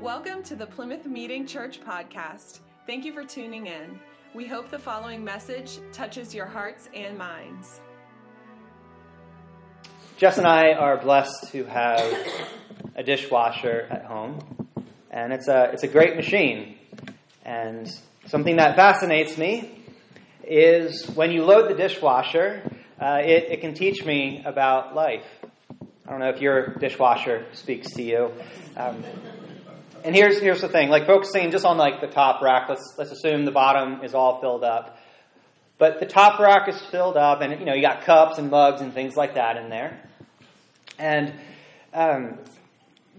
Welcome to the Plymouth Meeting Church podcast. Thank you for tuning in. We hope the following message touches your hearts and minds. Jess and I are blessed to have a dishwasher at home, and it's a, it's a great machine. And something that fascinates me is when you load the dishwasher, uh, it, it can teach me about life. I don't know if your dishwasher speaks to you. Um, and here's here's the thing, like focusing just on like the top rack. Let's let's assume the bottom is all filled up, but the top rack is filled up, and you know you got cups and mugs and things like that in there, and um,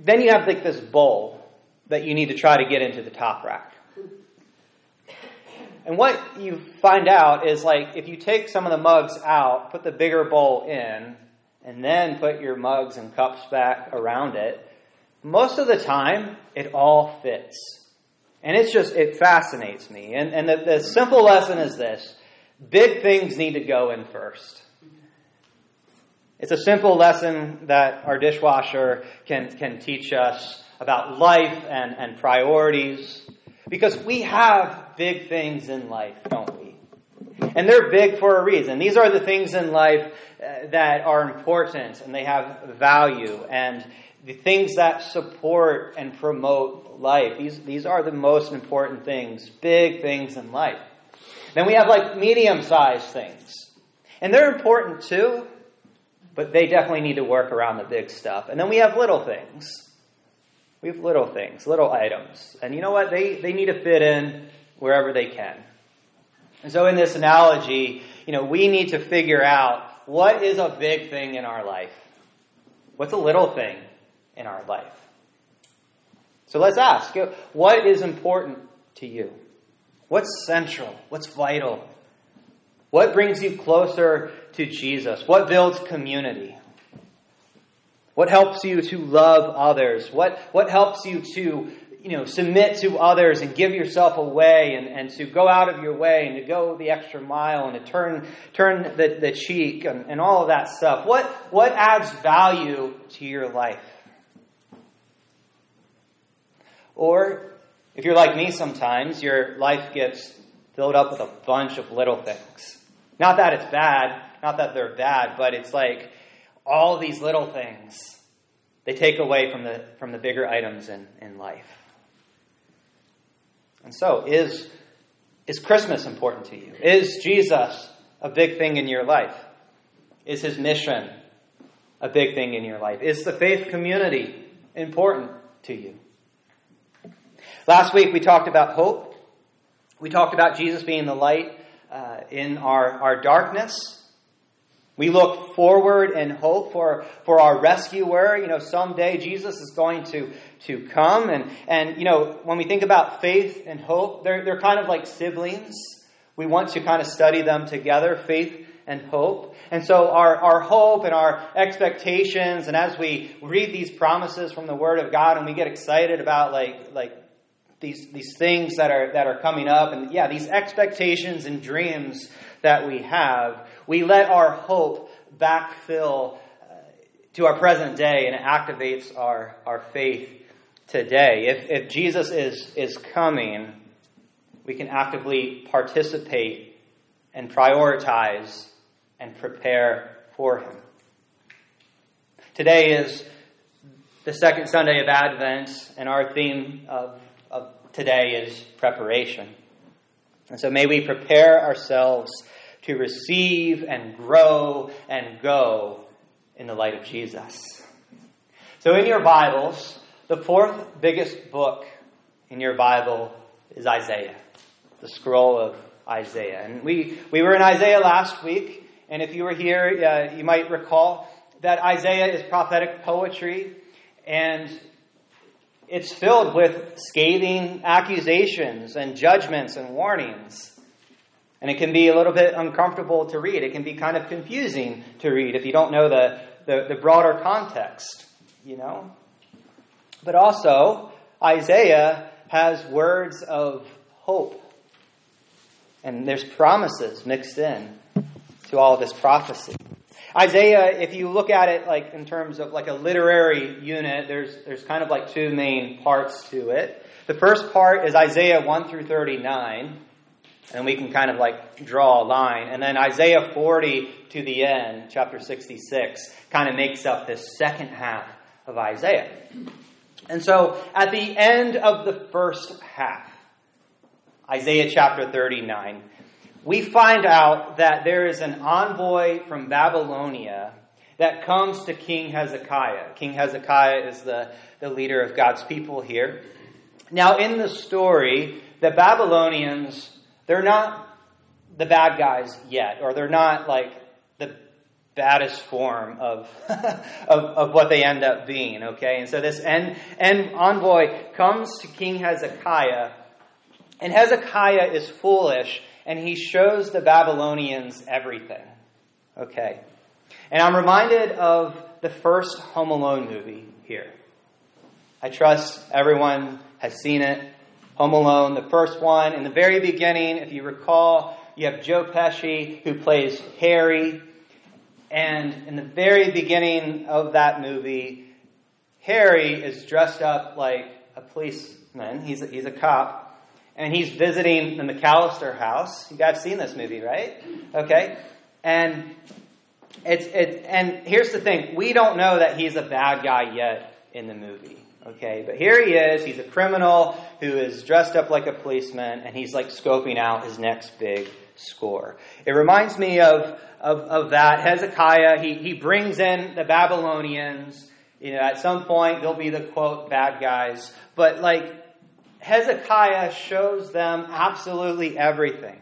then you have like this bowl that you need to try to get into the top rack. And what you find out is like if you take some of the mugs out, put the bigger bowl in, and then put your mugs and cups back around it most of the time, it all fits. And it's just, it fascinates me. And, and the, the simple lesson is this big things need to go in first. It's a simple lesson that our dishwasher can, can teach us about life and, and priorities. Because we have big things in life, don't we? And they're big for a reason. These are the things in life uh, that are important and they have value. And the things that support and promote life. These, these are the most important things, big things in life. Then we have like medium sized things. And they're important too, but they definitely need to work around the big stuff. And then we have little things. We have little things, little items. And you know what? They, they need to fit in wherever they can. And so in this analogy, you know, we need to figure out what is a big thing in our life? What's a little thing in our life. So let's ask what is important to you? What's central? What's vital? What brings you closer to Jesus? What builds community? What helps you to love others? What, what helps you to you know, submit to others and give yourself away and, and to go out of your way and to go the extra mile and to turn, turn the, the cheek and, and all of that stuff? What, what adds value to your life? Or if you're like me sometimes, your life gets filled up with a bunch of little things. Not that it's bad, not that they're bad, but it's like all these little things. They take away from the, from the bigger items in, in life. And so, is, is Christmas important to you? Is Jesus a big thing in your life? Is his mission a big thing in your life? Is the faith community important to you? Last week we talked about hope. We talked about Jesus being the light uh, in our, our darkness. We look forward and hope for, for our rescuer. You know, someday Jesus is going to, to come. And, and, you know, when we think about faith and hope, they're, they're kind of like siblings. We want to kind of study them together, faith and hope. And so our, our hope and our expectations, and as we read these promises from the Word of God and we get excited about like, like these, these things that are, that are coming up, and yeah, these expectations and dreams that we have, we let our hope backfill uh, to our present day, and it activates our, our faith today. If, if Jesus is, is coming, we can actively participate and prioritize and prepare for him. Today is the second Sunday of Advent, and our theme of of today is preparation. And so may we prepare ourselves to receive and grow and go in the light of Jesus. So in your Bibles, the fourth biggest book in your Bible is Isaiah, the scroll of Isaiah. And we, we were in Isaiah last week, and if you were here, uh, you might recall that Isaiah is prophetic poetry, and it's filled with scathing accusations and judgments and warnings. And it can be a little bit uncomfortable to read. It can be kind of confusing to read if you don't know the, the, the broader context, you know? But also, Isaiah has words of hope. And there's promises mixed in to all of this prophecy. Isaiah, if you look at it like in terms of like a literary unit, there's there's kind of like two main parts to it. The first part is Isaiah 1 through 39, and we can kind of like draw a line. And then Isaiah 40 to the end, chapter 66, kind of makes up this second half of Isaiah. And so at the end of the first half, Isaiah chapter 39, we find out that there is an envoy from Babylonia that comes to King Hezekiah. King Hezekiah is the, the leader of God's people here. Now, in the story, the Babylonians, they're not the bad guys yet, or they're not like the baddest form of, of, of, what they end up being, okay? And so this end, end envoy comes to King Hezekiah, and Hezekiah is foolish and he shows the Babylonians everything. Okay. And I'm reminded of the first Home Alone movie here. I trust everyone has seen it. Home Alone, the first one. In the very beginning, if you recall, you have Joe Pesci who plays Harry. And in the very beginning of that movie, Harry is dressed up like a policeman. He's a, he's a cop and he's visiting the McAllister house. You guys seen this movie, right? Okay. And it's it and here's the thing, we don't know that he's a bad guy yet in the movie. Okay, but here he is. He's a criminal who is dressed up like a policeman, and he's like scoping out his next big score. It reminds me of, of, of that. Hezekiah, he, he brings in the Babylonians. You know, at some point, they'll be the quote bad guys. But like, Hezekiah shows them absolutely everything.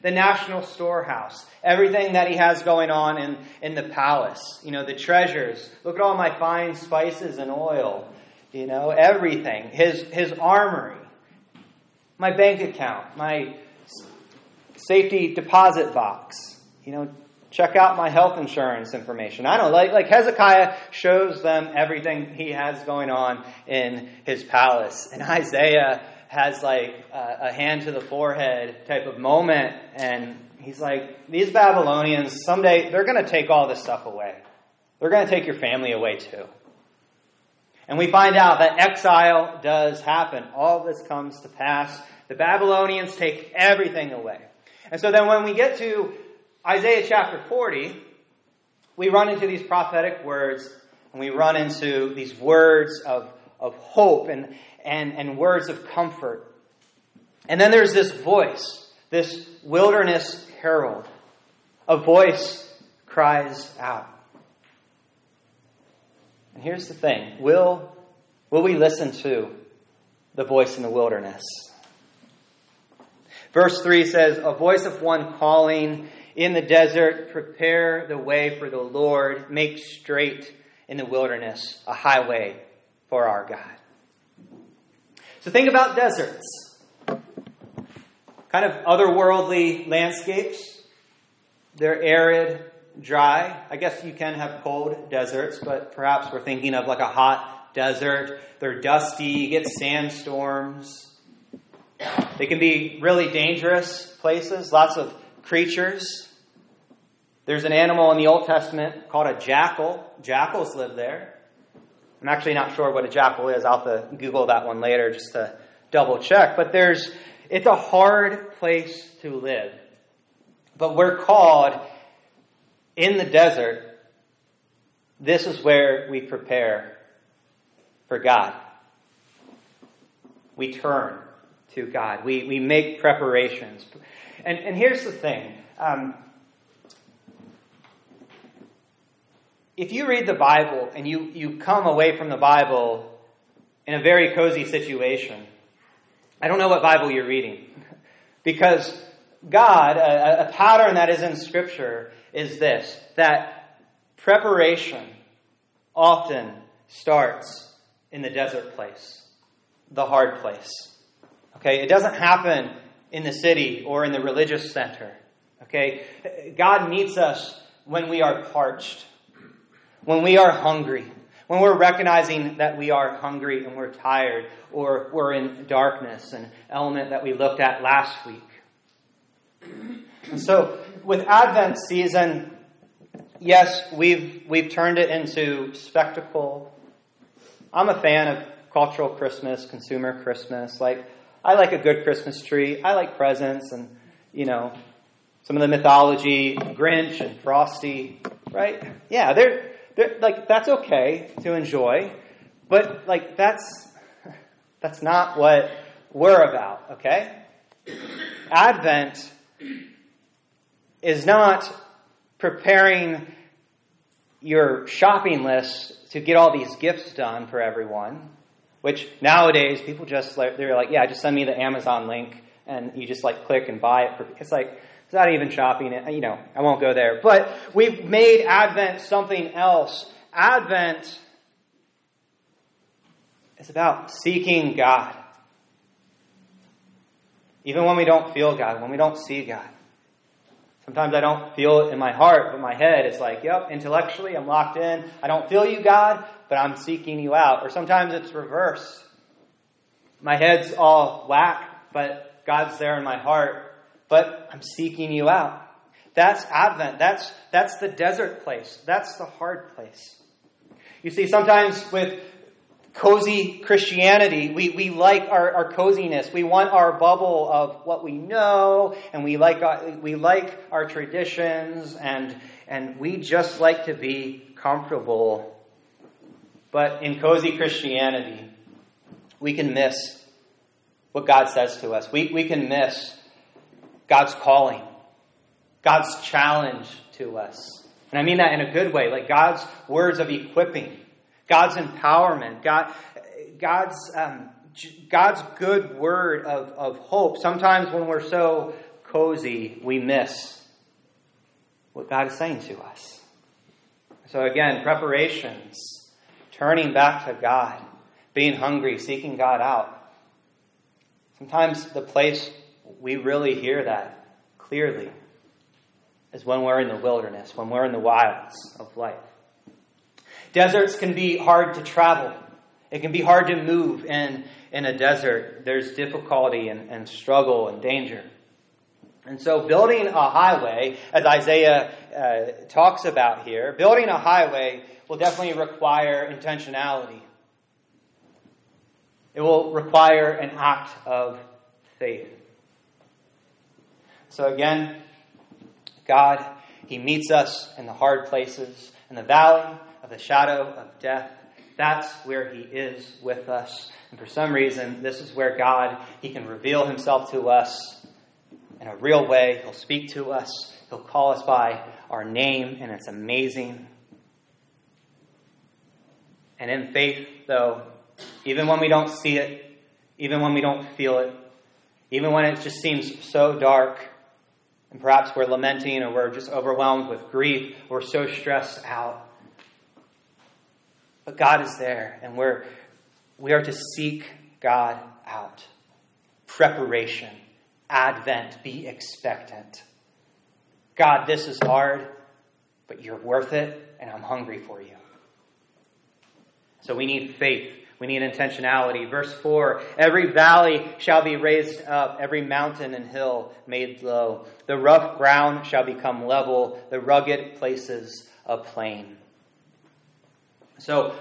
The national storehouse, everything that he has going on in, in the palace, you know, the treasures. Look at all my fine spices and oil, you know, everything. His, his armory, my bank account, my safety deposit box, you know, check out my health insurance information. I don't like, like Hezekiah shows them everything he has going on in his palace. And Isaiah has like a, a hand to the forehead type of moment. And he's like, these Babylonians, someday they're going to take all this stuff away. They're going to take your family away too. And we find out that exile does happen. All this comes to pass. The Babylonians take everything away. And so then when we get to Isaiah chapter 40, we run into these prophetic words and we run into these words of, of hope and, and, and words of comfort. And then there's this voice, this wilderness herald. A voice cries out. And here's the thing will, will we listen to the voice in the wilderness? Verse 3 says, A voice of one calling in the desert, prepare the way for the Lord, make straight in the wilderness a highway for our God. So think about deserts. Kind of otherworldly landscapes. They're arid, dry. I guess you can have cold deserts, but perhaps we're thinking of like a hot desert. They're dusty, you get sandstorms. They can be really dangerous places, lots of creatures. There's an animal in the Old Testament called a jackal. Jackals live there. I'm actually not sure what a jackal is. I'll have to Google that one later just to double check. But there's, it's a hard place to live. But we're called in the desert. This is where we prepare for God. We turn to God. We, we make preparations. And, and here's the thing. Um, if you read the Bible and you, you come away from the Bible in a very cozy situation, I don't know what Bible you're reading. Because God, a, a pattern that is in Scripture is this that preparation often starts in the desert place, the hard place. Okay, it doesn't happen in the city or in the religious center. Okay? God meets us when we are parched, when we are hungry, when we're recognizing that we are hungry and we're tired or we're in darkness, an element that we looked at last week. And so, with Advent season, yes, we've, we've turned it into spectacle. I'm a fan of cultural Christmas, consumer Christmas. Like, I like a good Christmas tree. I like presents and, you know, some of the mythology, Grinch and Frosty, right? Yeah, they're, they're like, that's okay to enjoy, but like, that's, that's not what we're about, okay? Advent is not preparing your shopping list to get all these gifts done for everyone, which nowadays people just like, they're like, yeah, just send me the Amazon link and you just like click and buy it. For, it's like, it's not even shopping. It, you know, I won't go there. But we've made Advent something else. Advent is about seeking God. Even when we don't feel God, when we don't see God. Sometimes I don't feel it in my heart, but my head is like, yep, intellectually I'm locked in. I don't feel you, God, but I'm seeking you out. Or sometimes it's reverse. My head's all whack, but God's there in my heart, but I'm seeking you out. That's Advent. That's, that's the desert place. That's the hard place. You see, sometimes with cozy Christianity. We, we like our, our coziness. We want our bubble of what we know, and we like our, we like our traditions, and, and we just like to be comfortable. But in cozy Christianity, we can miss what God says to us. We, we can miss God's calling, God's challenge to us. And I mean that in a good way, like God's words of equipping God's empowerment, God, God's, um, God's good word of, of hope. Sometimes when we're so cozy, we miss what God is saying to us. So again, preparations, turning back to God, being hungry, seeking God out. Sometimes the place we really hear that clearly is when we're in the wilderness, when we're in the wilds of life. Deserts can be hard to travel. It can be hard to move in, in a desert. There's difficulty and, and struggle and danger. And so, building a highway, as Isaiah uh, talks about here, building a highway will definitely require intentionality. It will require an act of faith. So, again, God, He meets us in the hard places, in the valley, of the shadow of death, that's where He is with us. And for some reason, this is where God, He can reveal Himself to us in a real way. He'll speak to us, He'll call us by our name, and it's amazing. And in faith, though, even when we don't see it, even when we don't feel it, even when it just seems so dark, and perhaps we're lamenting or we're just overwhelmed with grief, we're so stressed out, but God is there, and we're, we are to seek God out. Preparation, Advent, be expectant. God, this is hard, but you're worth it, and I'm hungry for you. So we need faith. We need intentionality. Verse 4 Every valley shall be raised up, every mountain and hill made low. The rough ground shall become level, the rugged places a plain. So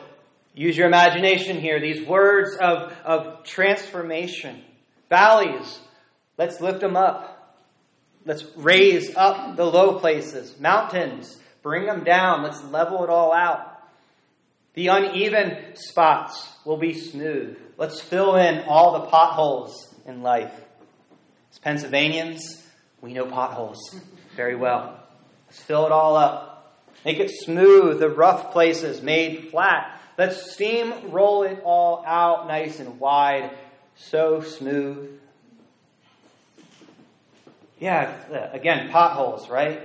use your imagination here. These words of, of transformation. Valleys, let's lift them up. Let's raise up the low places. Mountains, bring them down. Let's level it all out. The uneven spots will be smooth. Let's fill in all the potholes in life. As Pennsylvanians, we know potholes very well. Let's fill it all up. Make it smooth, the rough places made flat. Let's steam roll it all out nice and wide, so smooth. Yeah, again, potholes, right?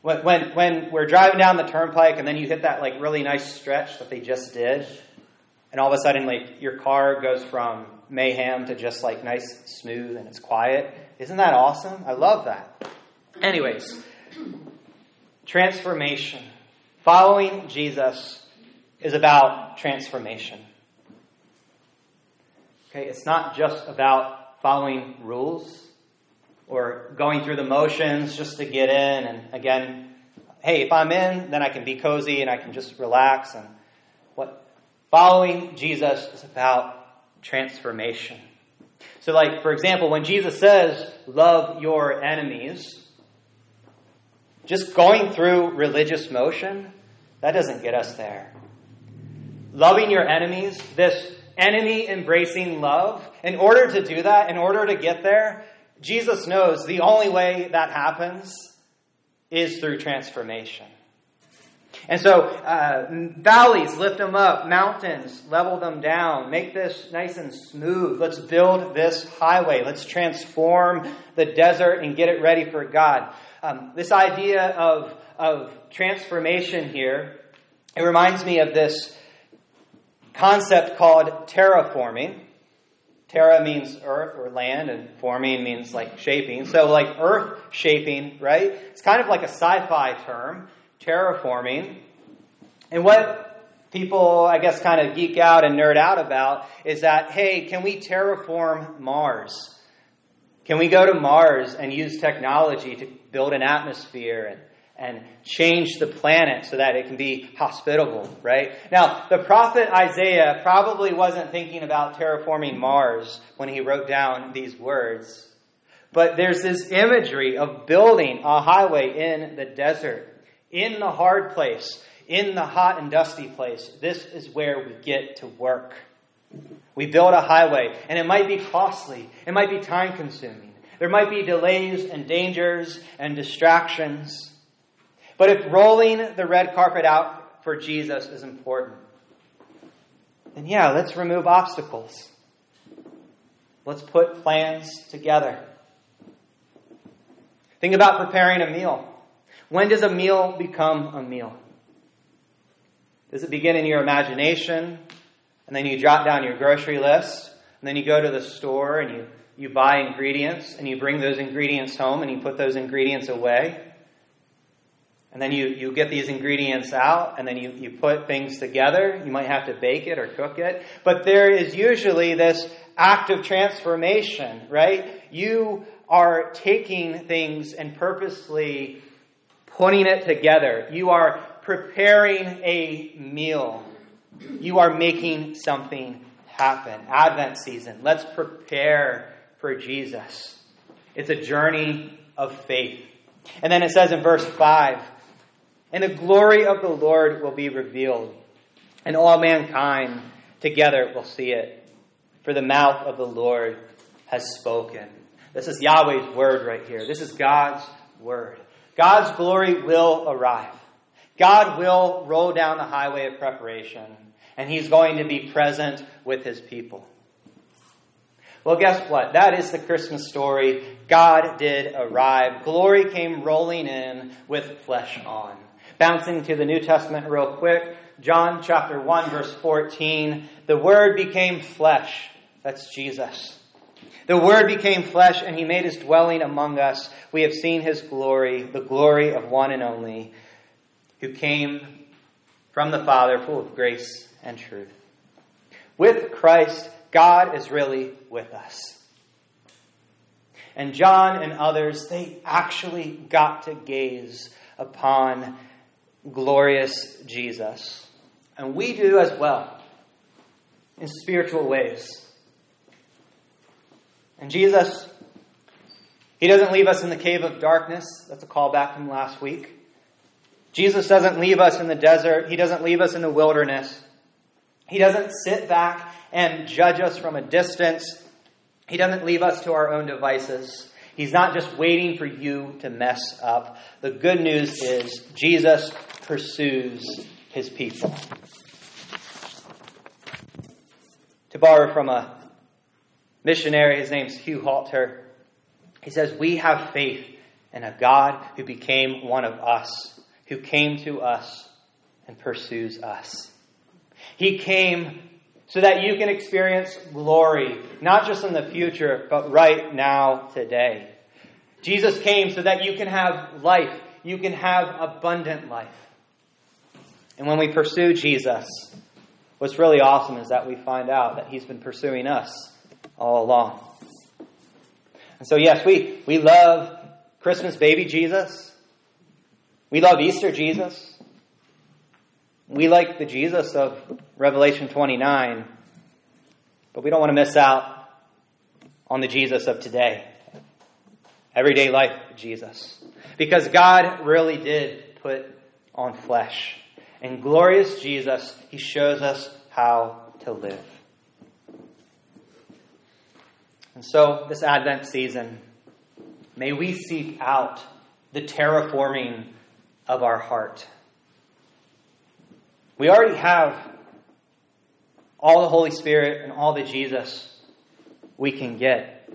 When, when, when we're driving down the turnpike and then you hit that like really nice stretch that they just did, and all of a sudden like your car goes from mayhem to just like nice, smooth, and it's quiet. Isn't that awesome? I love that. Anyways, Transformation. Following Jesus is about transformation. Okay, it's not just about following rules or going through the motions just to get in and again hey, if I'm in, then I can be cozy and I can just relax. And what following Jesus is about transformation. So, like, for example, when Jesus says, love your enemies, just going through religious motion, that doesn't get us there. Loving your enemies, this enemy embracing love, in order to do that, in order to get there, Jesus knows the only way that happens is through transformation. And so, uh, valleys, lift them up. Mountains, level them down. Make this nice and smooth. Let's build this highway. Let's transform the desert and get it ready for God. Um, this idea of, of transformation here, it reminds me of this concept called terraforming. Terra means earth or land, and forming means like shaping. So, like earth shaping, right? It's kind of like a sci fi term, terraforming. And what people, I guess, kind of geek out and nerd out about is that, hey, can we terraform Mars? Can we go to Mars and use technology to build an atmosphere and and change the planet so that it can be hospitable, right? Now, the prophet Isaiah probably wasn't thinking about terraforming Mars when he wrote down these words. But there's this imagery of building a highway in the desert, in the hard place, in the hot and dusty place. This is where we get to work. We build a highway, and it might be costly, it might be time consuming. There might be delays and dangers and distractions. But if rolling the red carpet out for Jesus is important, then yeah, let's remove obstacles. Let's put plans together. Think about preparing a meal. When does a meal become a meal? Does it begin in your imagination, and then you jot down your grocery list, and then you go to the store and you, you buy ingredients, and you bring those ingredients home and you put those ingredients away? And then you, you get these ingredients out, and then you, you put things together. You might have to bake it or cook it. But there is usually this act of transformation, right? You are taking things and purposely putting it together. You are preparing a meal. You are making something happen. Advent season. Let's prepare for Jesus. It's a journey of faith. And then it says in verse 5 and the glory of the Lord will be revealed, and all mankind together will see it. For the mouth of the Lord has spoken. This is Yahweh's word right here. This is God's word. God's glory will arrive. God will roll down the highway of preparation, and He's going to be present with His people. Well, guess what? That is the Christmas story. God did arrive. Glory came rolling in with flesh on. Bouncing to the New Testament real quick, John chapter 1 verse 14, the word became flesh. That's Jesus. The word became flesh and he made his dwelling among us. We have seen his glory, the glory of one and only, who came from the Father, full of grace and truth. With Christ, God is really with us. And John and others, they actually got to gaze upon glorious Jesus. And we do as well in spiritual ways. And Jesus, He doesn't leave us in the cave of darkness. That's a callback from last week. Jesus doesn't leave us in the desert. He doesn't leave us in the wilderness. He doesn't sit back and judge us from a distance. He doesn't leave us to our own devices. He's not just waiting for you to mess up. The good news is Jesus pursues his people. To borrow from a missionary, his name's Hugh Halter, he says, We have faith in a God who became one of us, who came to us and pursues us. He came so that you can experience glory, not just in the future, but right now, today. Jesus came so that you can have life, you can have abundant life. And when we pursue Jesus, what's really awesome is that we find out that he's been pursuing us all along. And so, yes, we, we love Christmas baby Jesus. We love Easter Jesus. We like the Jesus of Revelation 29, but we don't want to miss out on the Jesus of today. Everyday life Jesus. Because God really did put on flesh. And glorious Jesus, He shows us how to live. And so, this Advent season, may we seek out the terraforming of our heart. We already have all the Holy Spirit and all the Jesus we can get.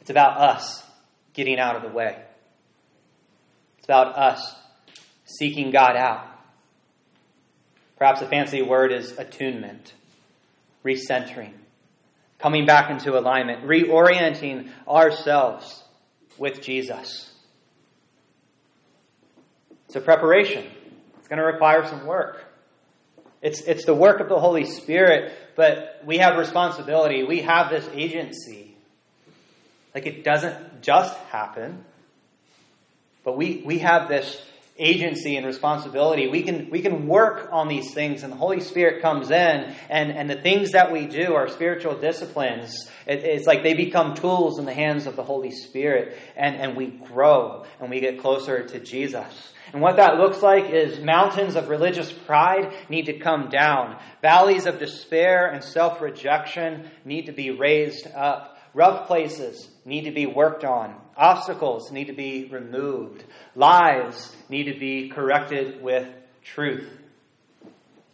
It's about us getting out of the way. It's about us seeking God out. Perhaps a fancy word is attunement, recentering, coming back into alignment, reorienting ourselves with Jesus. It's a preparation. It's going to require some work. It's, it's the work of the Holy Spirit, but we have responsibility. We have this agency. Like it doesn't just happen, but we, we have this agency and responsibility. We can, we can work on these things, and the Holy Spirit comes in, and, and the things that we do, our spiritual disciplines, it, it's like they become tools in the hands of the Holy Spirit, and, and we grow and we get closer to Jesus. And what that looks like is mountains of religious pride need to come down. Valleys of despair and self rejection need to be raised up. Rough places need to be worked on. Obstacles need to be removed. Lies need to be corrected with truth.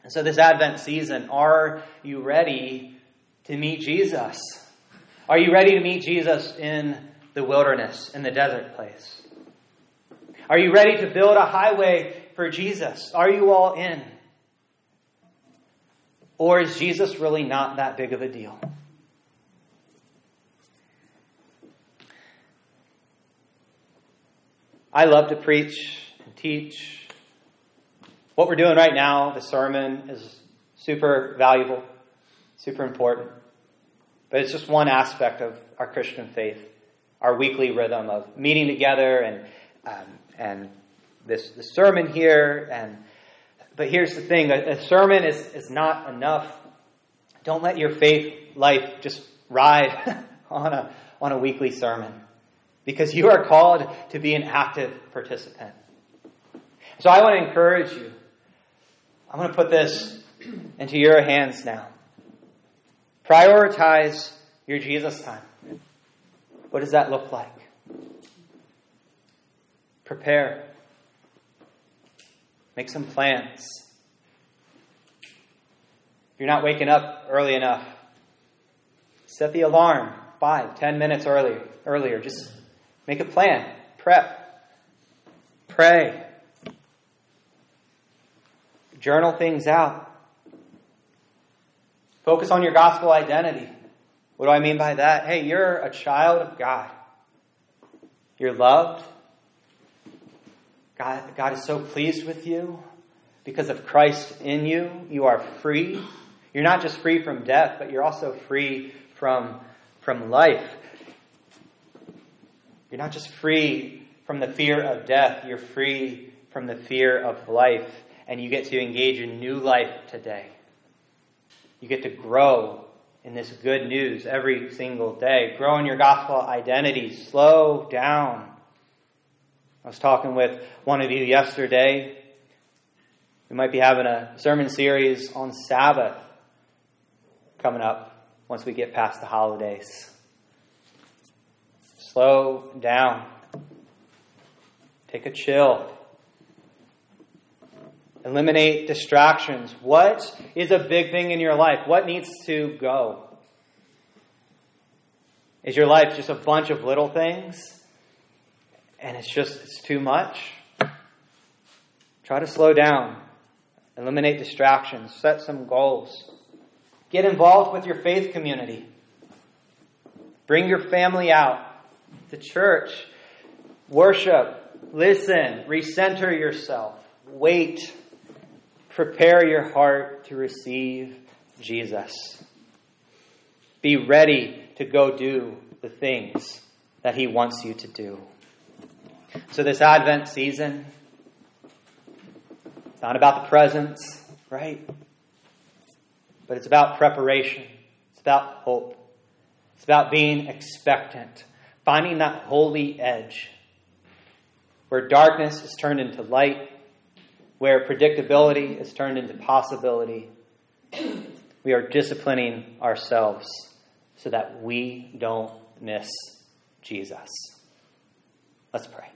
And so, this Advent season, are you ready to meet Jesus? Are you ready to meet Jesus in the wilderness, in the desert place? Are you ready to build a highway for Jesus? Are you all in? Or is Jesus really not that big of a deal? I love to preach and teach. What we're doing right now, the sermon, is super valuable, super important. But it's just one aspect of our Christian faith, our weekly rhythm of meeting together and um, and this the sermon here. And but here's the thing: a, a sermon is is not enough. Don't let your faith life just ride on a on a weekly sermon because you are called to be an active participant. So I want to encourage you. I'm going to put this into your hands now. Prioritize your Jesus time. What does that look like? Prepare. Make some plans. If you're not waking up early enough, set the alarm five, ten minutes earlier. Earlier, just Make a plan. Prep. Pray. Journal things out. Focus on your gospel identity. What do I mean by that? Hey, you're a child of God. You're loved. God, God is so pleased with you because of Christ in you. You are free. You're not just free from death, but you're also free from, from life. You're not just free from the fear of death, you're free from the fear of life, and you get to engage in new life today. You get to grow in this good news every single day. Grow in your gospel identity. Slow down. I was talking with one of you yesterday. We might be having a sermon series on Sabbath coming up once we get past the holidays. Slow down. Take a chill. Eliminate distractions. What is a big thing in your life? What needs to go? Is your life just a bunch of little things? And it's just, it's too much? Try to slow down. Eliminate distractions. Set some goals. Get involved with your faith community. Bring your family out the church. Worship, listen, recenter yourself, wait, prepare your heart to receive Jesus. Be ready to go do the things that He wants you to do. So, this Advent season, it's not about the presents, right? But it's about preparation, it's about hope, it's about being expectant, finding that holy edge where darkness is turned into light, where predictability is turned into possibility. We are disciplining ourselves so that we don't miss Jesus. Let's pray.